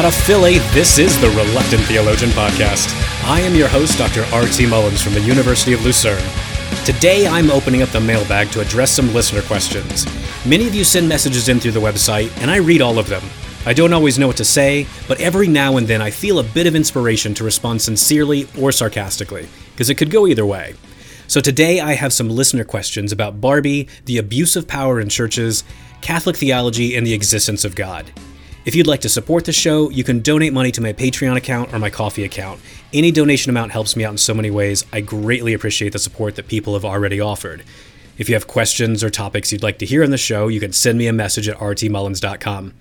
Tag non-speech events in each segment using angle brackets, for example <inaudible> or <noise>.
out of Philly, this is the Reluctant Theologian Podcast. I am your host, Dr. R.T. Mullins from the University of Lucerne. Today, I'm opening up the mailbag to address some listener questions. Many of you send messages in through the website, and I read all of them. I don't always know what to say, but every now and then I feel a bit of inspiration to respond sincerely or sarcastically, because it could go either way. So today I have some listener questions about Barbie, the abuse of power in churches, Catholic theology, and the existence of God. If you'd like to support the show, you can donate money to my Patreon account or my Ko-fi account. Any donation amount helps me out in so many ways. I greatly appreciate the support that people have already offered. If you have questions or topics you'd like to hear on the show, you can send me a message at rtmullins.com.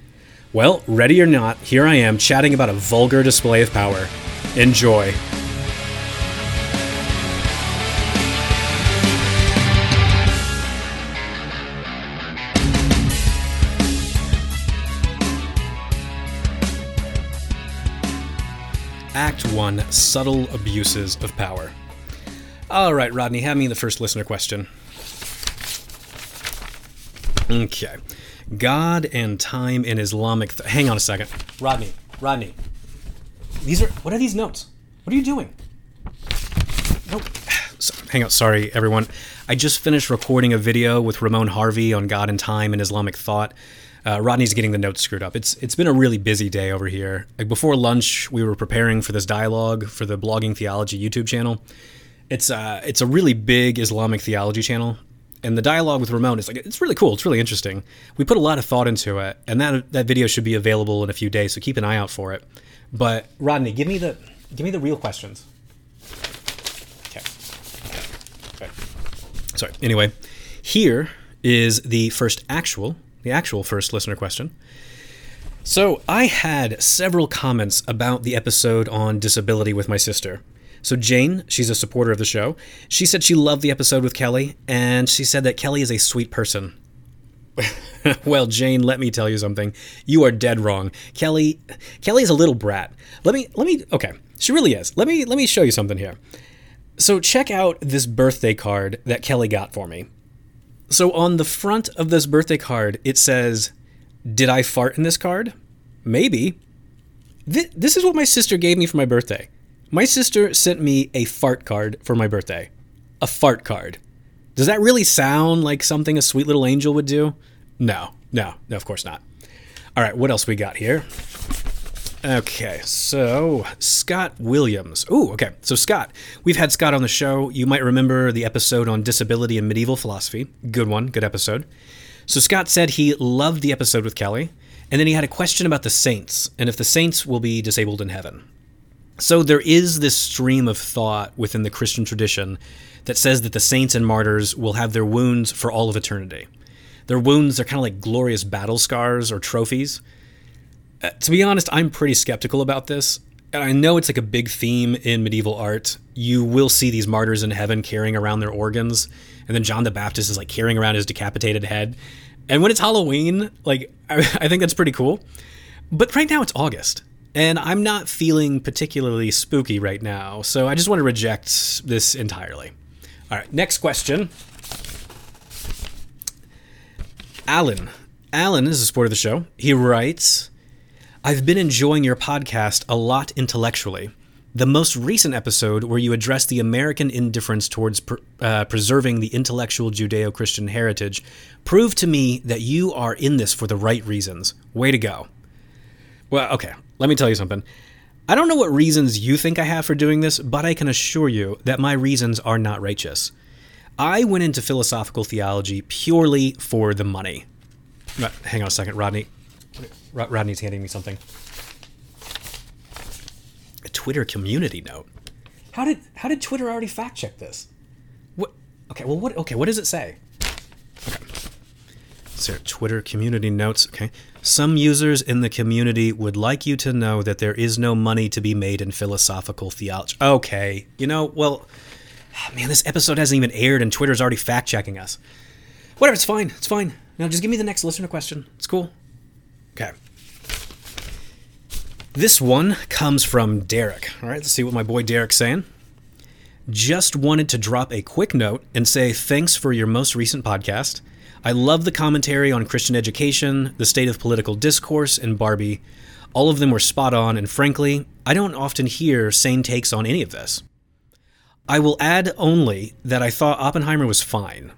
Well, ready or not, here I am chatting about a vulgar display of power. Enjoy. Act 1 Subtle Abuses of Power. All right, Rodney, have me the first listener question. Okay. God and time in Islamic. Th- Hang on a second. Rodney, Rodney. These are. What are these notes? What are you doing? Nope. <sighs> Hang on. Sorry, everyone. I just finished recording a video with Ramon Harvey on God and time and Islamic thought. Uh, Rodney's getting the notes screwed up. It's it's been a really busy day over here. Like before lunch, we were preparing for this dialogue for the Blogging Theology YouTube channel. It's uh it's a really big Islamic theology channel, and the dialogue with Ramon is like it's really cool. It's really interesting. We put a lot of thought into it, and that that video should be available in a few days. So keep an eye out for it. But Rodney, give me the give me the real questions. Okay. Okay. Sorry. Anyway, here is the first actual the actual first listener question. So, I had several comments about the episode on disability with my sister. So, Jane, she's a supporter of the show, she said she loved the episode with Kelly, and she said that Kelly is a sweet person. <laughs> well, Jane, let me tell you something. You are dead wrong. Kelly Kelly is a little brat. Let me let me okay. She really is. Let me let me show you something here. So check out this birthday card that Kelly got for me. So on the front of this birthday card, it says, Did I fart in this card? Maybe. Th- this is what my sister gave me for my birthday. My sister sent me a fart card for my birthday. A fart card. Does that really sound like something a sweet little angel would do? No, no, no, of course not. All right, what else we got here? Okay, so Scott Williams. Ooh, okay. So Scott, we've had Scott on the show. You might remember the episode on disability and medieval philosophy. Good one, good episode. So Scott said he loved the episode with Kelly, and then he had a question about the saints and if the saints will be disabled in heaven. So there is this stream of thought within the Christian tradition that says that the saints and martyrs will have their wounds for all of eternity. Their wounds are kind of like glorious battle scars or trophies to be honest, I'm pretty skeptical about this. And I know it's like a big theme in medieval art. You will see these martyrs in heaven carrying around their organs, and then John the Baptist is like carrying around his decapitated head. And when it's Halloween, like I, <laughs> I think that's pretty cool. But right now it's August, and I'm not feeling particularly spooky right now, so I just want to reject this entirely. All right, next question. Alan. Alan is a supporter of the show. He writes I've been enjoying your podcast a lot intellectually. The most recent episode, where you address the American indifference towards pr- uh, preserving the intellectual Judeo Christian heritage, proved to me that you are in this for the right reasons. Way to go. Well, okay, let me tell you something. I don't know what reasons you think I have for doing this, but I can assure you that my reasons are not righteous. I went into philosophical theology purely for the money. Hang on a second, Rodney. Rodney's handing me something. A Twitter community note. How did how did Twitter already fact check this? What? Okay, well, what? Okay, what does it say? Okay. So Twitter community notes. Okay. Some users in the community would like you to know that there is no money to be made in philosophical theology. Okay. You know, well, <sighs> man, this episode hasn't even aired and Twitter's already fact checking us. Whatever, it's fine. It's fine. Now just give me the next listener question. It's cool. Okay. This one comes from Derek. All right, let's see what my boy Derek's saying. Just wanted to drop a quick note and say thanks for your most recent podcast. I love the commentary on Christian education, the state of political discourse, and Barbie. All of them were spot on, and frankly, I don't often hear sane takes on any of this. I will add only that I thought Oppenheimer was fine.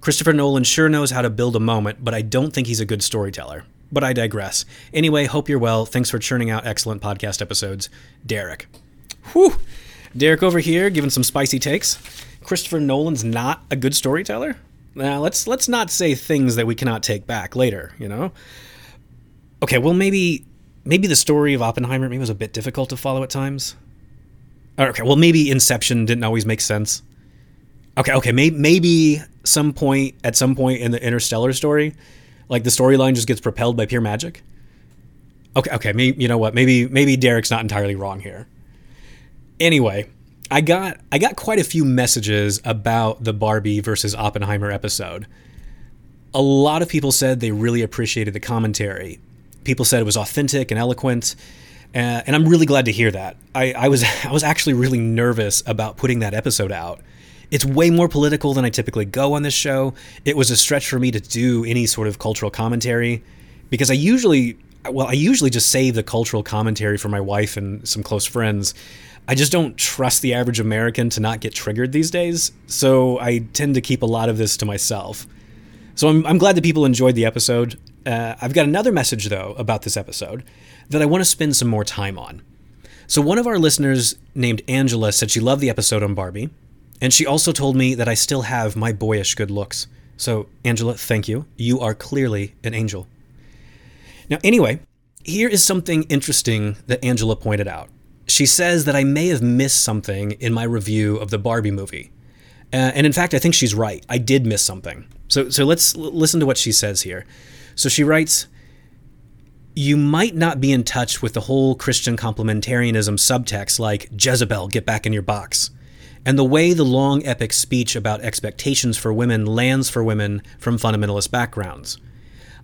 Christopher Nolan sure knows how to build a moment, but I don't think he's a good storyteller. But I digress. Anyway, hope you're well. Thanks for churning out excellent podcast episodes. Derek. Whew. Derek over here giving some spicy takes. Christopher Nolan's not a good storyteller? Now, let's let's not say things that we cannot take back later, you know? Okay, well maybe maybe the story of Oppenheimer maybe was a bit difficult to follow at times. Okay, well maybe Inception didn't always make sense. Okay, okay, maybe maybe some point at some point in the Interstellar story, like the storyline just gets propelled by pure magic. Okay, okay, maybe you know what? Maybe maybe Derek's not entirely wrong here. Anyway, I got I got quite a few messages about the Barbie versus Oppenheimer episode. A lot of people said they really appreciated the commentary. People said it was authentic and eloquent, uh, and I'm really glad to hear that. I, I was <laughs> I was actually really nervous about putting that episode out. It's way more political than I typically go on this show. It was a stretch for me to do any sort of cultural commentary because I usually well, I usually just save the cultural commentary for my wife and some close friends. I just don't trust the average American to not get triggered these days, so I tend to keep a lot of this to myself. So I'm, I'm glad that people enjoyed the episode. Uh, I've got another message, though, about this episode that I want to spend some more time on. So, one of our listeners named Angela said she loved the episode on Barbie, and she also told me that I still have my boyish good looks. So, Angela, thank you. You are clearly an angel. Now, anyway, here is something interesting that Angela pointed out she says that I may have missed something in my review of the Barbie movie. Uh, and in fact, I think she's right. I did miss something. So, so let's l- listen to what she says here. So she writes You might not be in touch with the whole Christian complementarianism subtext like Jezebel, get back in your box. And the way the long epic speech about expectations for women lands for women from fundamentalist backgrounds.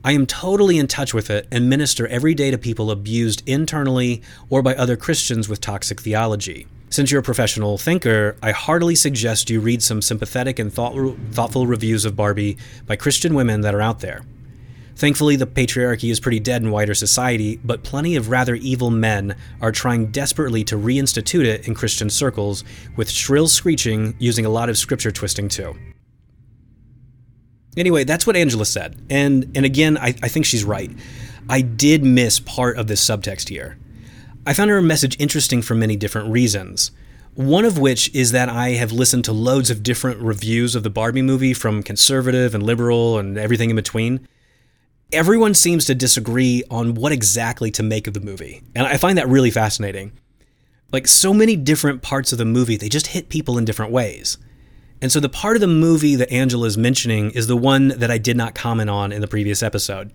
I am totally in touch with it and minister every day to people abused internally or by other Christians with toxic theology. Since you're a professional thinker, I heartily suggest you read some sympathetic and thoughtful reviews of Barbie by Christian women that are out there. Thankfully, the patriarchy is pretty dead in wider society, but plenty of rather evil men are trying desperately to reinstitute it in Christian circles with shrill screeching using a lot of scripture twisting too. Anyway, that's what Angela said. And and again, I, I think she's right. I did miss part of this subtext here. I found her message interesting for many different reasons. One of which is that I have listened to loads of different reviews of the Barbie movie from conservative and liberal and everything in between. Everyone seems to disagree on what exactly to make of the movie. And I find that really fascinating. Like so many different parts of the movie, they just hit people in different ways. And so the part of the movie that Angela is mentioning is the one that I did not comment on in the previous episode.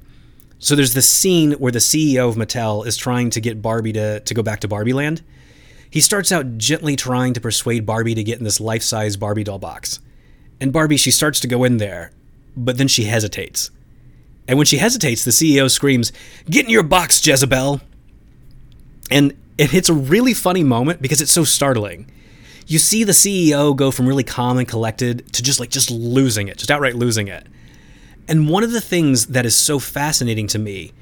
So there's this scene where the CEO of Mattel is trying to get Barbie to, to go back to Barbie Land. He starts out gently trying to persuade Barbie to get in this life size Barbie doll box. And Barbie, she starts to go in there, but then she hesitates. And when she hesitates, the CEO screams, Get in your box, Jezebel! And it hits a really funny moment because it's so startling you see the CEO go from really calm and collected to just like just losing it, just outright losing it. And one of the things that is so fascinating to me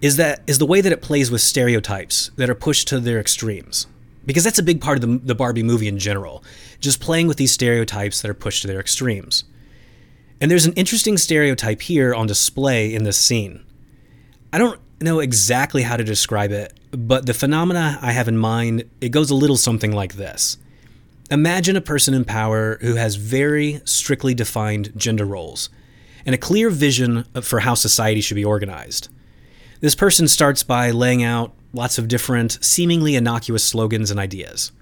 is that is the way that it plays with stereotypes that are pushed to their extremes. Because that's a big part of the, the Barbie movie in general, just playing with these stereotypes that are pushed to their extremes. And there's an interesting stereotype here on display in this scene. I don't know exactly how to describe it, but the phenomena I have in mind, it goes a little something like this. Imagine a person in power who has very strictly defined gender roles and a clear vision for how society should be organized. This person starts by laying out lots of different, seemingly innocuous slogans and ideas.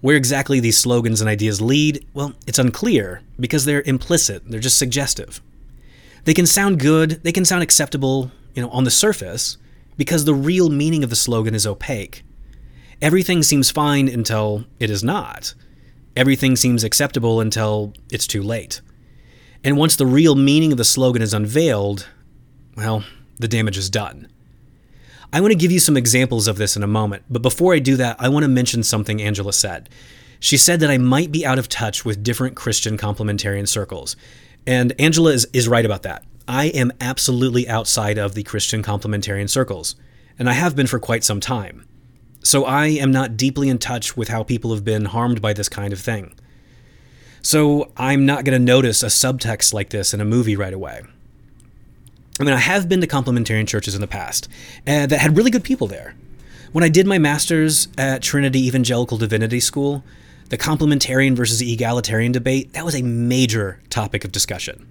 Where exactly these slogans and ideas lead, well, it's unclear because they're implicit, they're just suggestive. They can sound good, they can sound acceptable, you know, on the surface because the real meaning of the slogan is opaque. Everything seems fine until it is not everything seems acceptable until it's too late. And once the real meaning of the slogan is unveiled, well, the damage is done. I want to give you some examples of this in a moment, but before I do that, I want to mention something Angela said. She said that I might be out of touch with different Christian complementarian circles. And Angela is, is right about that. I am absolutely outside of the Christian complementarian circles. and I have been for quite some time. So I am not deeply in touch with how people have been harmed by this kind of thing. So I'm not going to notice a subtext like this in a movie right away. I mean, I have been to complementarian churches in the past uh, that had really good people there. When I did my master's at Trinity Evangelical Divinity School, the complementarian versus egalitarian debate, that was a major topic of discussion.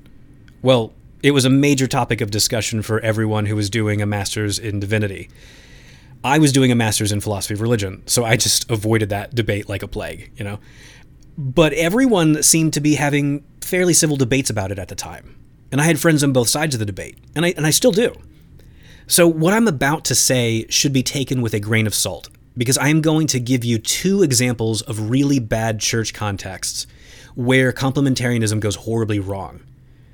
Well, it was a major topic of discussion for everyone who was doing a master's in divinity. I was doing a master's in philosophy of religion, so I just avoided that debate like a plague, you know. But everyone seemed to be having fairly civil debates about it at the time. And I had friends on both sides of the debate, and I and I still do. So what I'm about to say should be taken with a grain of salt because I am going to give you two examples of really bad church contexts where complementarianism goes horribly wrong.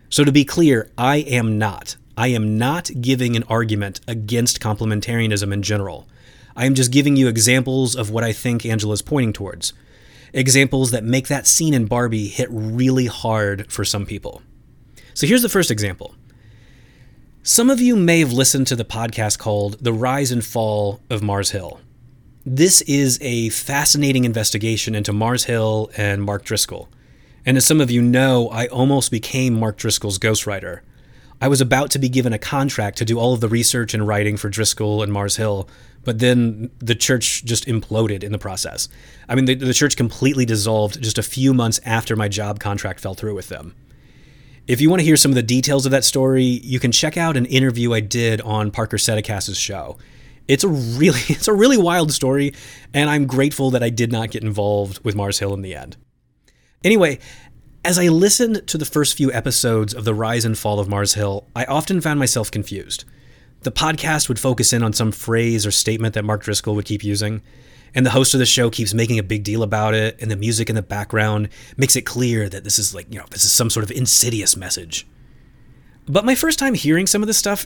So to be clear, I am not I am not giving an argument against complementarianism in general. I am just giving you examples of what I think Angela's pointing towards. Examples that make that scene in Barbie hit really hard for some people. So here's the first example. Some of you may have listened to the podcast called The Rise and Fall of Mars Hill. This is a fascinating investigation into Mars Hill and Mark Driscoll. And as some of you know, I almost became Mark Driscoll's ghostwriter. I was about to be given a contract to do all of the research and writing for Driscoll and Mars Hill, but then the church just imploded in the process. I mean, the, the church completely dissolved just a few months after my job contract fell through with them. If you want to hear some of the details of that story, you can check out an interview I did on Parker Settecase's show. It's a really <laughs> it's a really wild story, and I'm grateful that I did not get involved with Mars Hill in the end. Anyway, as I listened to the first few episodes of The Rise and Fall of Mars Hill, I often found myself confused. The podcast would focus in on some phrase or statement that Mark Driscoll would keep using, and the host of the show keeps making a big deal about it, and the music in the background makes it clear that this is like, you know, this is some sort of insidious message. But my first time hearing some of this stuff,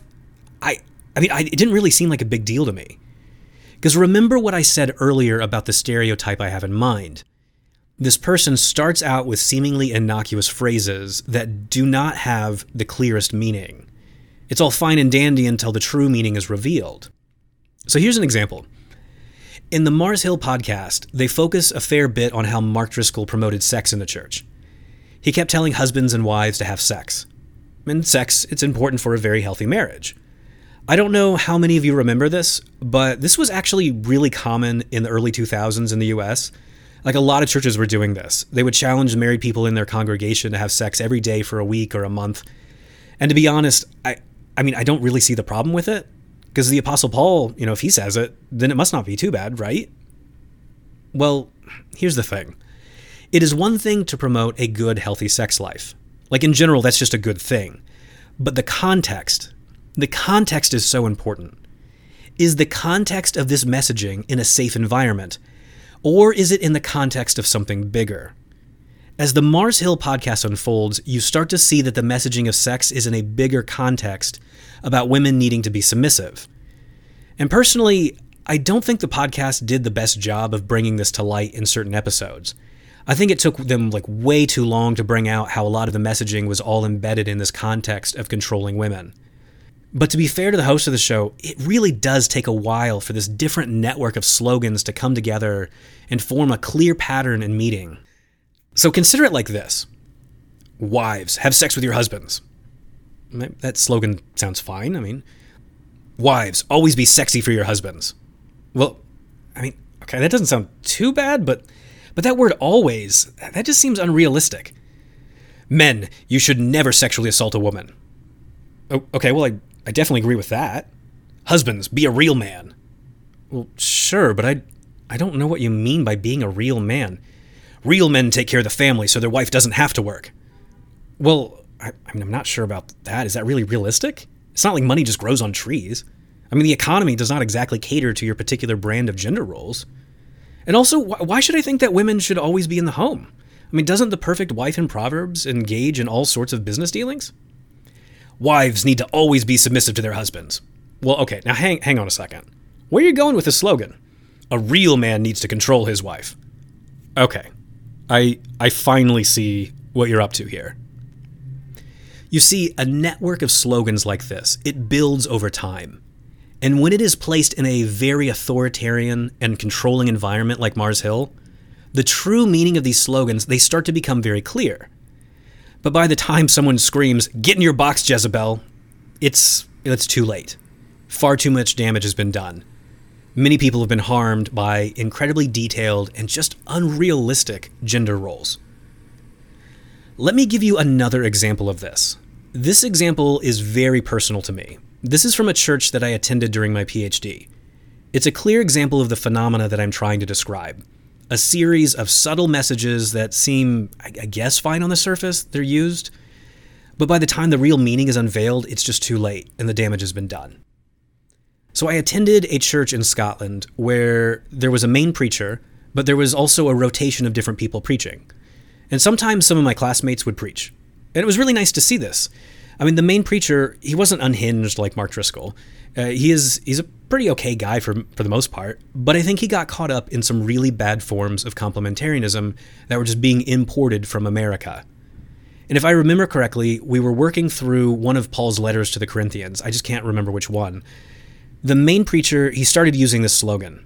I I mean, I, it didn't really seem like a big deal to me. Because remember what I said earlier about the stereotype I have in mind this person starts out with seemingly innocuous phrases that do not have the clearest meaning. It's all fine and dandy until the true meaning is revealed. So here's an example. In the Mars Hill podcast, they focus a fair bit on how Mark Driscoll promoted sex in the church. He kept telling husbands and wives to have sex. And sex, it's important for a very healthy marriage. I don't know how many of you remember this, but this was actually really common in the early 2000s in the US like a lot of churches were doing this. They would challenge married people in their congregation to have sex every day for a week or a month. And to be honest, I I mean, I don't really see the problem with it because the apostle Paul, you know, if he says it, then it must not be too bad, right? Well, here's the thing. It is one thing to promote a good healthy sex life. Like in general, that's just a good thing. But the context, the context is so important. Is the context of this messaging in a safe environment? Or is it in the context of something bigger? As the Mars Hill podcast unfolds, you start to see that the messaging of sex is in a bigger context about women needing to be submissive. And personally, I don't think the podcast did the best job of bringing this to light in certain episodes. I think it took them like way too long to bring out how a lot of the messaging was all embedded in this context of controlling women. But to be fair to the host of the show, it really does take a while for this different network of slogans to come together and form a clear pattern and meeting. So consider it like this Wives, have sex with your husbands. That slogan sounds fine. I mean, wives, always be sexy for your husbands. Well, I mean, okay, that doesn't sound too bad, but but that word always, that just seems unrealistic. Men, you should never sexually assault a woman. Oh, okay, well, I I definitely agree with that. Husbands, be a real man. Well, sure, but I, I don't know what you mean by being a real man. Real men take care of the family so their wife doesn't have to work. Well, I, I mean, I'm not sure about that. Is that really realistic? It's not like money just grows on trees. I mean, the economy does not exactly cater to your particular brand of gender roles. And also, wh- why should I think that women should always be in the home? I mean, doesn't the perfect wife in Proverbs engage in all sorts of business dealings? wives need to always be submissive to their husbands. Well, okay, now hang, hang on a second. Where are you going with this slogan? A real man needs to control his wife. Okay, I, I finally see what you're up to here. You see, a network of slogans like this, it builds over time. And when it is placed in a very authoritarian and controlling environment like Mars Hill, the true meaning of these slogans, they start to become very clear. But by the time someone screams, "Get in your box, Jezebel," it's it's too late. Far too much damage has been done. Many people have been harmed by incredibly detailed and just unrealistic gender roles. Let me give you another example of this. This example is very personal to me. This is from a church that I attended during my PhD. It's a clear example of the phenomena that I'm trying to describe. A series of subtle messages that seem, I guess, fine on the surface, they're used, but by the time the real meaning is unveiled, it's just too late and the damage has been done. So I attended a church in Scotland where there was a main preacher, but there was also a rotation of different people preaching. And sometimes some of my classmates would preach. And it was really nice to see this. I mean, the main preacher, he wasn't unhinged like Mark Driscoll. Uh, he is he's a pretty okay guy for for the most part, but I think he got caught up in some really bad forms of complementarianism that were just being imported from America. And if I remember correctly, we were working through one of Paul's letters to the Corinthians. I just can't remember which one. The main preacher, he started using this slogan.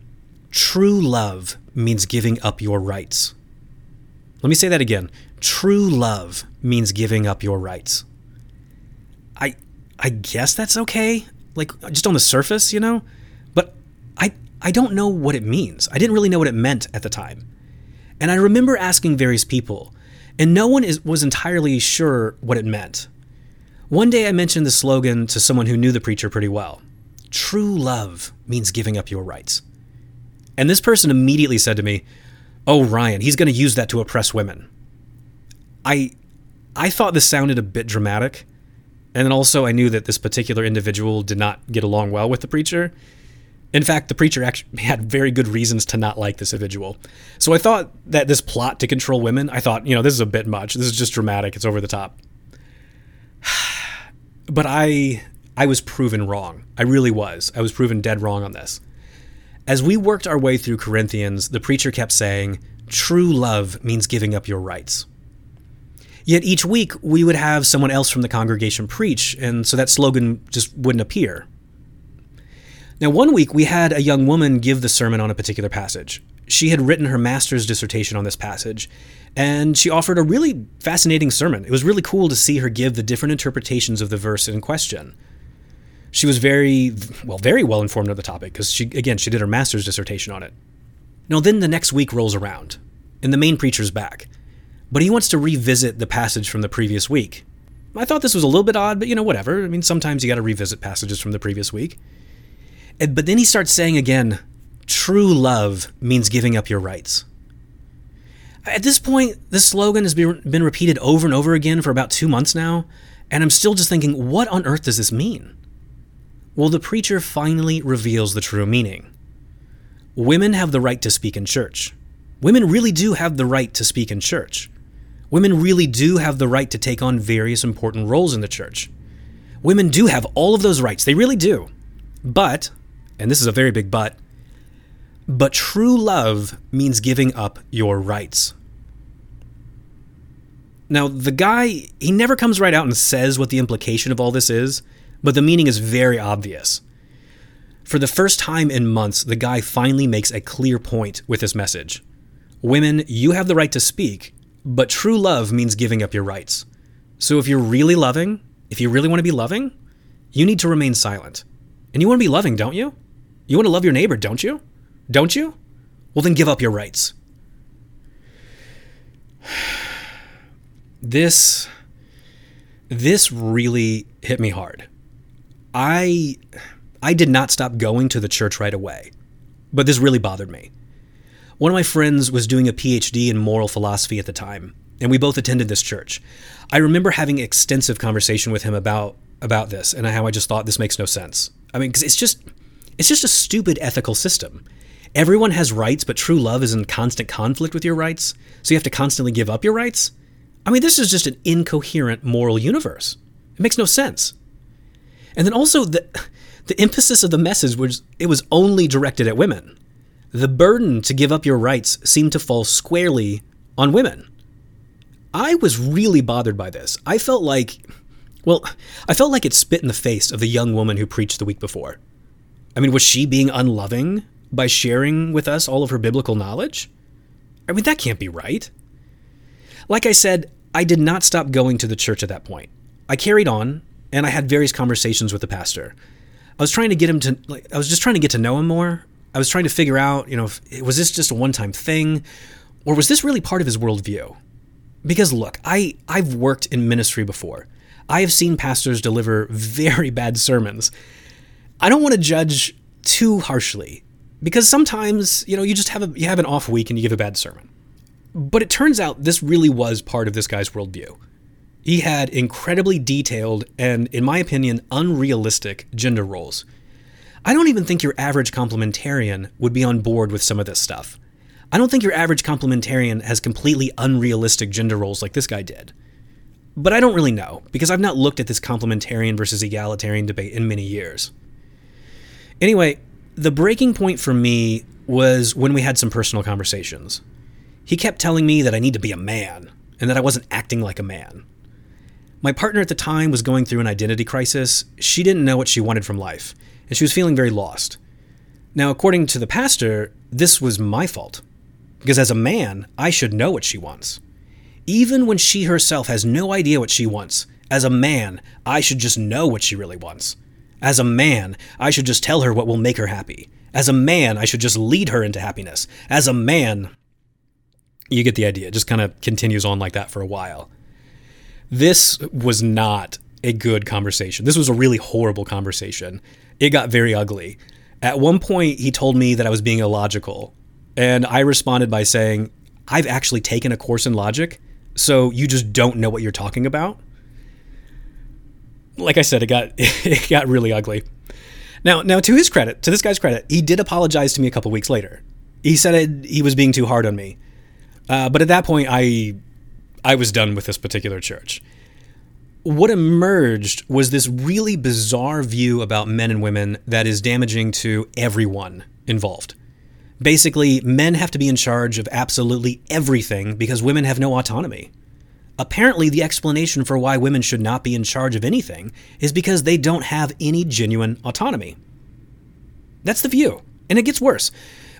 True love means giving up your rights. Let me say that again. True love means giving up your rights. I I guess that's okay. Like just on the surface, you know? But I I don't know what it means. I didn't really know what it meant at the time. And I remember asking various people, and no one is, was entirely sure what it meant. One day I mentioned the slogan to someone who knew the preacher pretty well. True love means giving up your rights. And this person immediately said to me, "Oh, Ryan, he's going to use that to oppress women." I I thought this sounded a bit dramatic, and then also I knew that this particular individual did not get along well with the preacher. In fact, the preacher actually <laughs> had very good reasons to not like this individual. So I thought that this plot to control women, I thought, you know, this is a bit much. This is just dramatic. It's over the top. <sighs> But I I was proven wrong. I really was. I was proven dead wrong on this. As we worked our way through Corinthians, the preacher kept saying, "True love means giving up your rights." Yet each week we would have someone else from the congregation preach, and so that slogan just wouldn't appear. Now, one week we had a young woman give the sermon on a particular passage. She had written her master's dissertation on this passage, and she offered a really fascinating sermon. It was really cool to see her give the different interpretations of the verse in question. She was very, well, very well informed on the topic because she, again, she did her master's dissertation on it. Now, then the next week rolls around, and the main preacher's back but he wants to revisit the passage from the previous week. I thought this was a little bit odd, but you know, whatever. I mean, sometimes you got to revisit passages from the previous week. And, but then he starts saying again, true love means giving up your rights. At this point, this slogan has been, been repeated over and over again for about two months now, and I'm still just thinking, what on earth does this mean? Well, the preacher finally reveals the true meaning. Women have the right to speak in church. Women really do have the right to speak in church. Women really do have the right to take on various important roles in the church. Women do have all of those rights, they really do. But, and this is a very big but, but true love means giving up your rights. Now, the guy, he never comes right out and says what the implication of all this is, but the meaning is very obvious. For the first time in months, the guy finally makes a clear point with his message. Women, you have the right to speak, but true love means giving up your rights. So if you're really loving, if you really want to be loving, you need to remain silent. And you want to be loving, don't you? You want to love your neighbor, don't you? Don't you? Well, then give up your rights. <sighs> This this really hit me hard. I I did not stop going to the church right away. But this really bothered me. One of my friends was doing a PhD in moral philosophy at the time, and we both attended this church. I remember having extensive conversation with him about about this and how I just thought this makes no sense. I mean, because it's just it's just a stupid ethical system. Everyone has rights, but true love is in constant conflict with your rights, so you have to constantly give up your rights. I mean, this is just an incoherent moral universe. It makes no sense. And then also the the emphasis of the message was it was only directed at women the burden to give up your rights seemed to fall squarely on women. I was really bothered by this. I felt like, well, I felt like it spit in the face of the young woman who preached the week before. I mean, was she being unloving by sharing with us all of her biblical knowledge? I mean, that can't be right. Like I said, I did not stop going to the church at that point. I carried on, and I had various conversations with the pastor. I was trying to get him to, like, I was just trying to get to know him more. I was trying to figure out, you know, if, was this just a one time thing, or was this really part of his worldview? Because look, I, I've worked in ministry before. I have seen pastors deliver very bad sermons. I don't want to judge too harshly because sometimes, you know, you just have a you have an off week and you give a bad sermon. But it turns out this really was part of this guy's worldview. He had incredibly detailed and, in my opinion, unrealistic gender roles. I don't even think your average complementarian would be on board with some of this stuff. I don't think your average complementarian has completely unrealistic gender roles like this guy did. But I don't really know, because I've not looked at this complementarian versus egalitarian debate in many years. Anyway, the breaking point for me was when we had some personal conversations. He kept telling me that I need to be a man and that I wasn't acting like a man. My partner at the time was going through an identity crisis. She didn't know what she wanted from life, and she was feeling very lost. Now, according to the pastor, this was my fault. Because as a man, I should know what she wants. Even when she herself has no idea what she wants, as a man, I should just know what she really wants. As a man, I should just tell her what will make her happy. As a man, I should just lead her into happiness. As a man, you get the idea. It just kind of continues on like that for a while. This was not a good conversation. This was a really horrible conversation. It got very ugly. At one point, he told me that I was being illogical. And I responded by saying, I've actually taken a course in logic, so you just don't know what you're talking about like I said, it got <laughs> it got really ugly. Now, now to his credit, to this guy's credit, he did apologize to me a couple weeks later. He said he was being too hard on me, uh, but at that point, I I was done with this particular church. What emerged was this really bizarre view about men and women that is damaging to everyone involved. Basically, men have to be in charge of absolutely everything because women have no autonomy. Apparently, the explanation for why women should not be in charge of anything is because they don't have any genuine autonomy. That's the view. And it gets worse.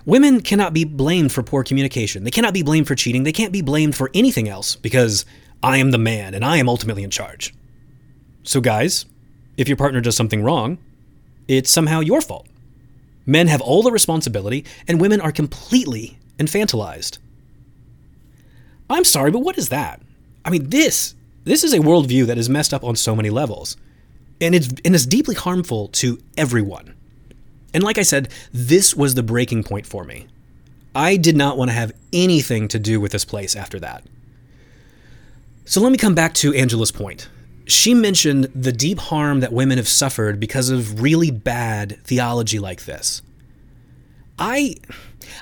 Women cannot be blamed for poor communication. They cannot be blamed for cheating. They can't be blamed for anything else because I am the man and I am ultimately in charge. So, guys, if your partner does something wrong, it's somehow your fault. Men have all the responsibility, and women are completely infantilized. I'm sorry, but what is that? I mean, this this is a worldview that is messed up on so many levels, and it's and it's deeply harmful to everyone. And like I said, this was the breaking point for me. I did not want to have anything to do with this place after that. So let me come back to Angela's point. She mentioned the deep harm that women have suffered because of really bad theology like this. I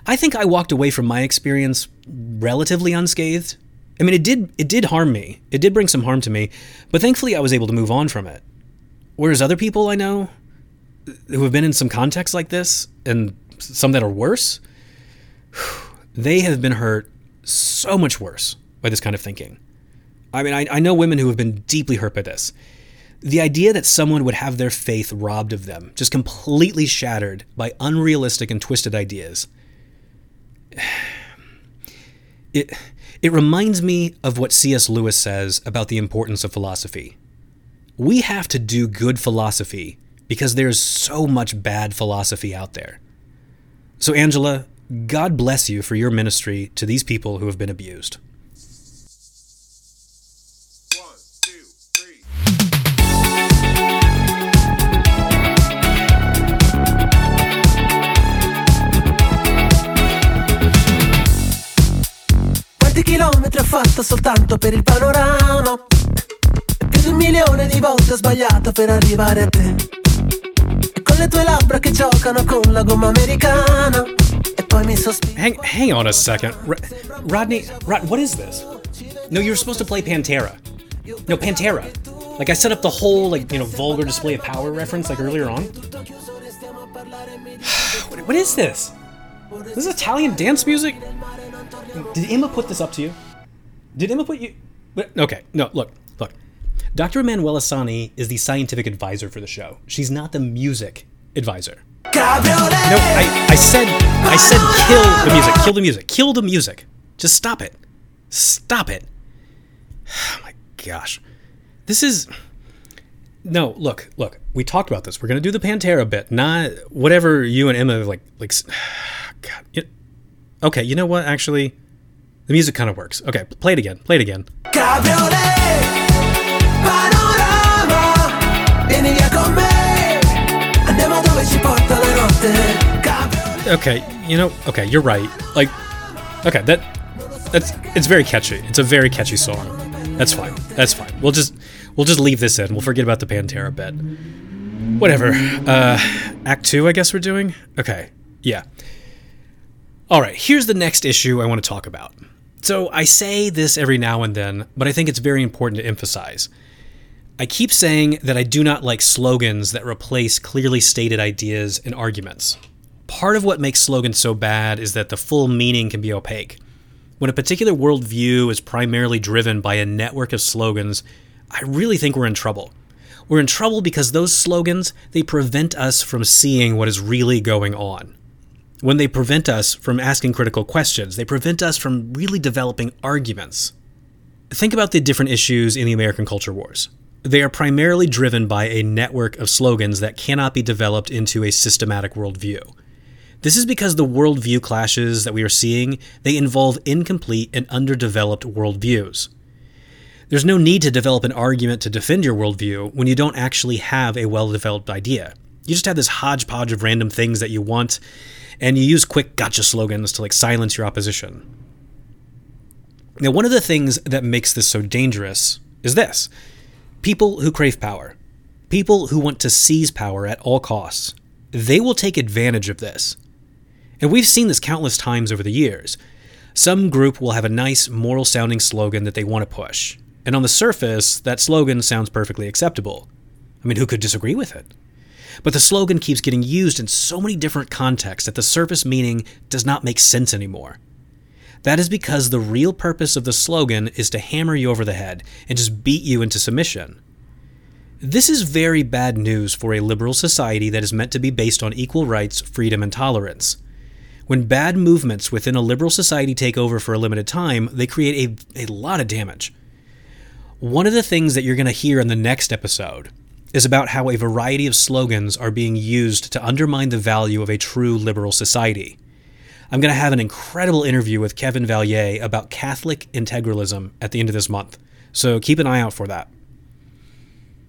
I think I walked away from my experience relatively unscathed I mean, it did it did harm me. It did bring some harm to me, but thankfully I was able to move on from it. Whereas other people I know who have been in some contexts like this and some that are worse, <sighs> they have been hurt so much worse by this kind of thinking. I mean, I, I know women who have been deeply hurt by this. The idea that someone would have their faith robbed of them, just completely shattered by unrealistic and twisted ideas. <sighs> It it reminds me of what C.S. Lewis says about the importance of philosophy. We have to do good philosophy because there's so much bad philosophy out there. So, Angela, God bless you for your ministry to these people who have been abused. Chilometri ho fatto soltanto per il panorama più di un milione di volte ho sbagliato per arrivare a te E con le tue labbra che giocano con la gomma americana E poi mi sospiro Hang, hang on a second. R- Rodney, Rod, what is this? No, you were supposed to play Pantera. No, Pantera. Like I set up the whole like you know vulgar display of power reference like earlier on. <sighs> what, what is this? This is Italian dance music? Did Emma put this up to you? Did Emma put you? Okay, no, look, look. Dr. Emanuela Sani is the scientific advisor for the show. She's not the music advisor. No, I, I said I said kill the music. Kill the music. Kill the music. Just stop it. Stop it. <sighs> Oh my gosh. This is No, look, look. We talked about this. We're to do the Pantera bit, not whatever you and Emma like like <sighs> God. Okay, you know what? Actually, the music kind of works. Okay, play it again. Play it again. Cabriolet, panorama, vieni via con me, andiamo dove ci porta la notte. Cabriolet. Okay, you know, okay, you're right. Like okay, that that's it's very catchy. It's a very catchy song. That's fine. That's fine. We'll just we'll just leave this in. We'll forget about the Pantera bit. Whatever. Uh act 2 I guess we're doing. Okay. Yeah. All right, here's the next issue I want to talk about. So, I say this every now and then, but I think it's very important to emphasize. I keep saying that I do not like slogans that replace clearly stated ideas and arguments. Part of what makes slogans so bad is that the full meaning can be opaque. When a particular worldview is primarily driven by a network of slogans, I really think we're in trouble. We're in trouble because those slogans, they prevent us from seeing what is really going on. When they prevent us from asking critical questions, they prevent us from really developing arguments. Think about the different issues in the American culture wars. They are primarily driven by a network of slogans that cannot be developed into a systematic worldview. This is because the worldview clashes that we are seeing, they involve incomplete and underdeveloped worldviews. There's no need to develop an argument to defend your worldview when you don't actually have a well-developed idea. You just have this hodgepodge of random things that you want, and you use quick gotcha slogans to like silence your opposition. Now, one of the things that makes this so dangerous is this people who crave power, people who want to seize power at all costs, they will take advantage of this. And we've seen this countless times over the years. Some group will have a nice, moral sounding slogan that they want to push. And on the surface, that slogan sounds perfectly acceptable. I mean, who could disagree with it? But the slogan keeps getting used in so many different contexts that the surface meaning does not make sense anymore. That is because the real purpose of the slogan is to hammer you over the head and just beat you into submission. This is very bad news for a liberal society that is meant to be based on equal rights, freedom, and tolerance. When bad movements within a liberal society take over for a limited time, they create a, a lot of damage. One of the things that you're going to hear in the next episode is about how a variety of slogans are being used to undermine the value of a true liberal society. I'm going to have an incredible interview with Kevin Vallier about Catholic integralism at the end of this month, so keep an eye out for that.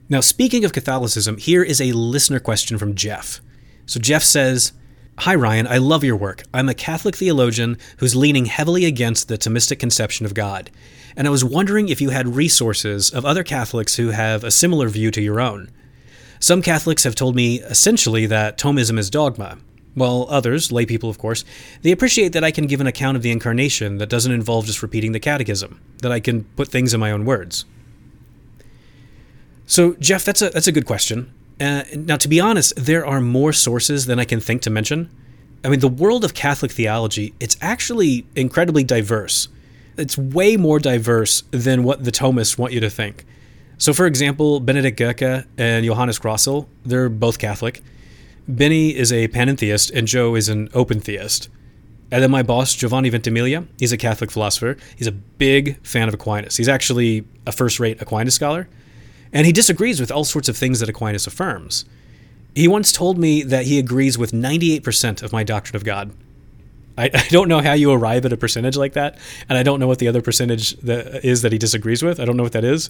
Now, speaking of Catholicism, here is a listener question from Jeff. So, Jeff says, Hi, Ryan, I love your work. I'm a Catholic theologian who's leaning heavily against the Thomistic conception of God, and I was wondering if you had resources of other Catholics who have a similar view to your own. Some Catholics have told me essentially that Thomism is dogma, while others, lay people of course, they appreciate that I can give an account of the incarnation that doesn't involve just repeating the catechism, that I can put things in my own words. So, Jeff, that's a that's a good question. Uh, now, to be honest, there are more sources than I can think to mention. I mean, the world of Catholic theology, it's actually incredibly diverse. It's way more diverse than what the Thomists want you to think. So, for example, Benedikt Göcke and Johannes Grössl, they're both Catholic. Benny is a panentheist and Joe is an open theist. And then my boss, Giovanni Ventimiglia, he's a Catholic philosopher. He's a big fan of Aquinas. He's actually a first rate Aquinas scholar. And he disagrees with all sorts of things that Aquinas affirms. He once told me that he agrees with 98% of my doctrine of God. I, I don't know how you arrive at a percentage like that, and I don't know what the other percentage that is that he disagrees with. I don't know what that is,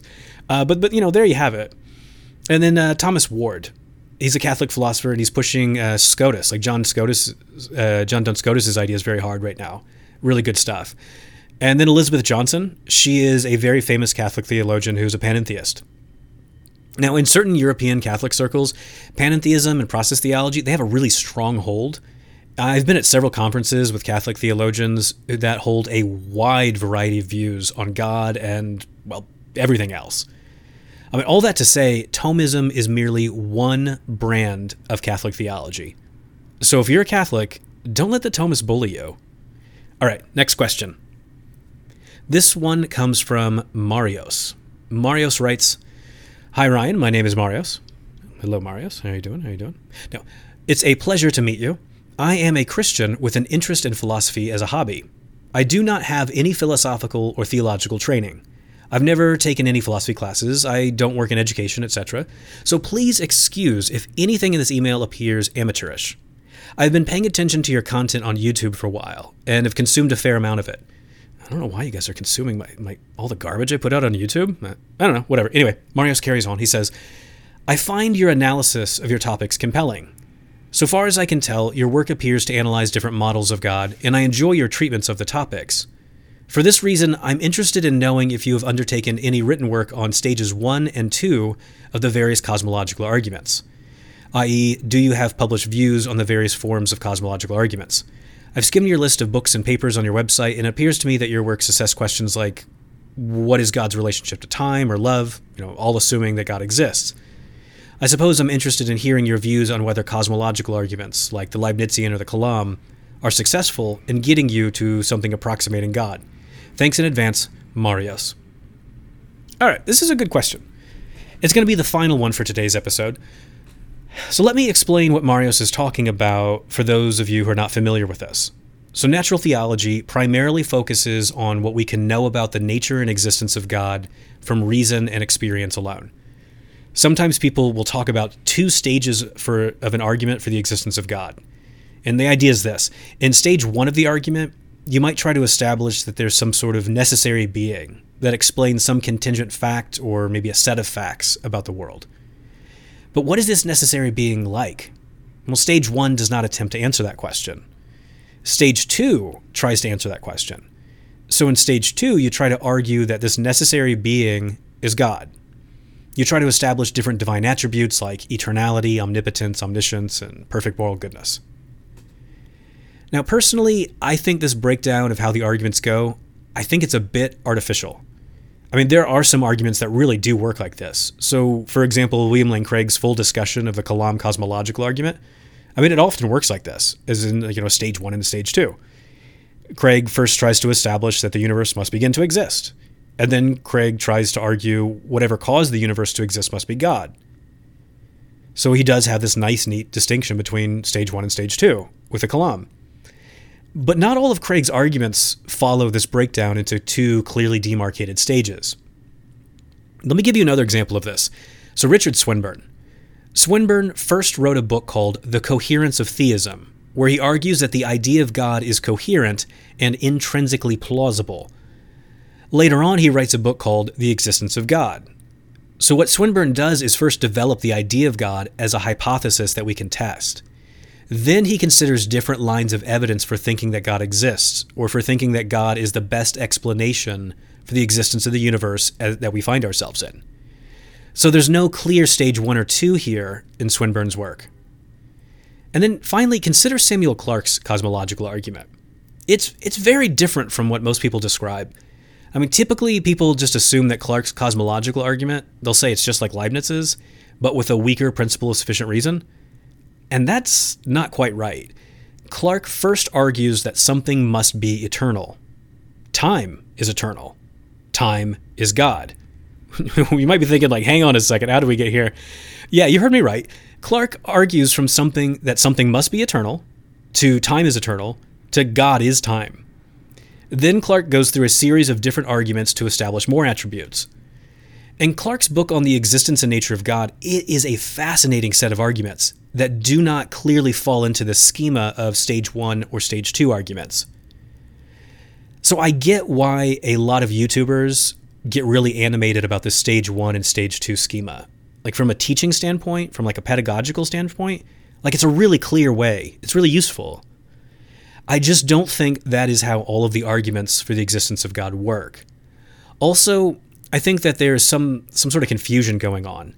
uh, but but you know there you have it. And then uh, Thomas Ward, he's a Catholic philosopher, and he's pushing uh, Scotus, like John Scotus, uh, John Duns Scotus's ideas very hard right now. Really good stuff. And then Elizabeth Johnson, she is a very famous Catholic theologian who's a panentheist. Now, in certain European Catholic circles, panentheism and process theology, they have a really strong hold. I've been at several conferences with Catholic theologians that hold a wide variety of views on God and, well, everything else. I mean, all that to say, Thomism is merely one brand of Catholic theology. So if you're a Catholic, don't let the Thomists bully you. All right, next question. This one comes from Marios. Marios writes, Hi Ryan, my name is Marios. Hello Marios, how are you doing? How are you doing? Now, It's a pleasure to meet you. I am a Christian with an interest in philosophy as a hobby. I do not have any philosophical or theological training. I've never taken any philosophy classes, I don't work in education, etc. So please excuse if anything in this email appears amateurish. I've been paying attention to your content on YouTube for a while and have consumed a fair amount of it. I don't know why you guys are consuming my, my all the garbage I put out on YouTube. I don't know, whatever. Anyway, Marios carries on. He says, I find your analysis of your topics compelling. So far as I can tell, your work appears to analyze different models of God, and I enjoy your treatments of the topics. For this reason, I'm interested in knowing if you have undertaken any written work on stages 1 and 2 of the various cosmological arguments, i.e., do you have published views on the various forms of cosmological arguments? I've skimmed your list of books and papers on your website, and it appears to me that your works assess questions like what is God's relationship to time or love, you know, all assuming that God exists. I suppose I'm interested in hearing your views on whether cosmological arguments, like the Leibnizian or the Kalam, are successful in getting you to something approximating God. Thanks in advance, Marios. All right, this is a good question. It's going to be the final one for today's episode. So let me explain what Marios is talking about for those of you who are not familiar with this. So, natural theology primarily focuses on what we can know about the nature and existence of God from reason and experience alone. Sometimes people will talk about two stages for, of an argument for the existence of God. And the idea is this in stage one of the argument, you might try to establish that there's some sort of necessary being that explains some contingent fact or maybe a set of facts about the world. But what is this necessary being like? Well, stage one does not attempt to answer that question. Stage two tries to answer that question. So in stage two, you try to argue that this necessary being is God. You try to establish different divine attributes like eternality, omnipotence, omniscience, and perfect moral goodness. Now, personally, I think this breakdown of how the arguments go, I think it's a bit artificial. I mean, there are some arguments that really do work like this. So, for example, William Lane Craig's full discussion of the Kalam cosmological argument, I mean, it often works like this, as in, you know, stage one and stage two. Craig first tries to establish that the universe must begin to exist. And then Craig tries to argue whatever caused the universe to exist must be God. So he does have this nice, neat distinction between stage one and stage two with the Kalam. But not all of Craig's arguments follow this breakdown into two clearly demarcated stages. Let me give you another example of this. So, Richard Swinburne. Swinburne first wrote a book called The Coherence of Theism, where he argues that the idea of God is coherent and intrinsically plausible. Later on, he writes a book called The Existence of God. So, what Swinburne does is first develop the idea of God as a hypothesis that we can test. Then he considers different lines of evidence for thinking that God exists, or for thinking that God is the best explanation for the existence of the universe uh, that we find ourselves in. So there's no clear stage one or two here in Swinburne's work. And then finally, consider Samuel Clarke's cosmological argument. It's, it's very different from what most people describe. I mean, typically people just assume that Clarke's cosmological argument, they'll say it's just like Leibniz's, but with a weaker principle of sufficient reason. And that's not quite right. Clarke first argues that something must be eternal. Time is eternal. Time is God. <laughs> you might be thinking, like, hang on a second, how do we get here? Yeah, you heard me right. Clarke argues from something that something must be eternal, to time is eternal, to God is time. Then Clarke goes through a series of different arguments to establish more attributes. In Clarke's book on the existence and nature of God, it is a fascinating set of arguments that do not clearly fall into the schema of stage one or stage two arguments. So I get why a lot of YouTubers get really animated about the stage one and stage two schema. Like from a teaching standpoint, from like a pedagogical standpoint, like it's a really clear way. It's really useful. I just don't think that is how all of the arguments for the existence of God work. Also, I think that there's some some sort of confusion going on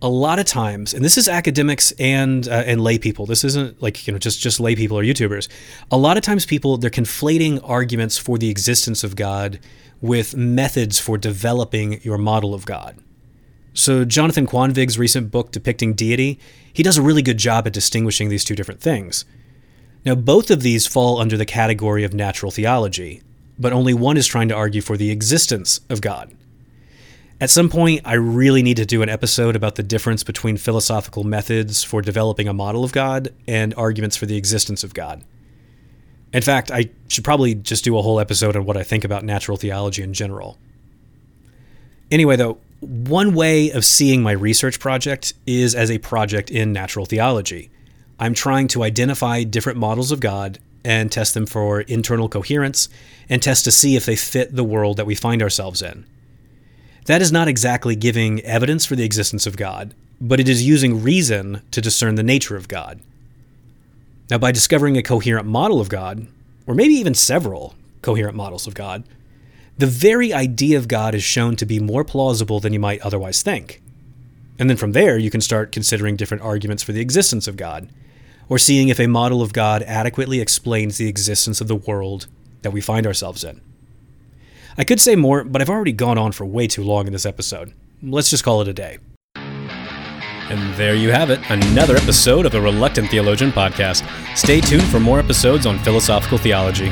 a lot of times, and this is academics and uh, and lay people. This isn't like you know just just lay people or YouTubers. A lot of times, people they're conflating arguments for the existence of God with methods for developing your model of God. So Jonathan Kvanvig's recent book depicting deity, he does a really good job at distinguishing these two different things. Now, both of these fall under the category of natural theology, but only one is trying to argue for the existence of God. At some point, I really need to do an episode about the difference between philosophical methods for developing a model of God and arguments for the existence of God. In fact, I should probably just do a whole episode on what I think about natural theology in general. Anyway, though, one way of seeing my research project is as a project in natural theology. I'm trying to identify different models of God and test them for internal coherence and test to see if they fit the world that we find ourselves in. That is not exactly giving evidence for the existence of God, but it is using reason to discern the nature of God. Now, by discovering a coherent model of God, or maybe even several coherent models of God, the very idea of God is shown to be more plausible than you might otherwise think. And then from there, you can start considering different arguments for the existence of God, or seeing if a model of God adequately explains the existence of the world that we find ourselves in. I could say more, but I've already gone on for way too long in this episode. Let's just call it a day. And there you have it, another episode of the Reluctant Theologian podcast. Stay tuned for more episodes on philosophical theology.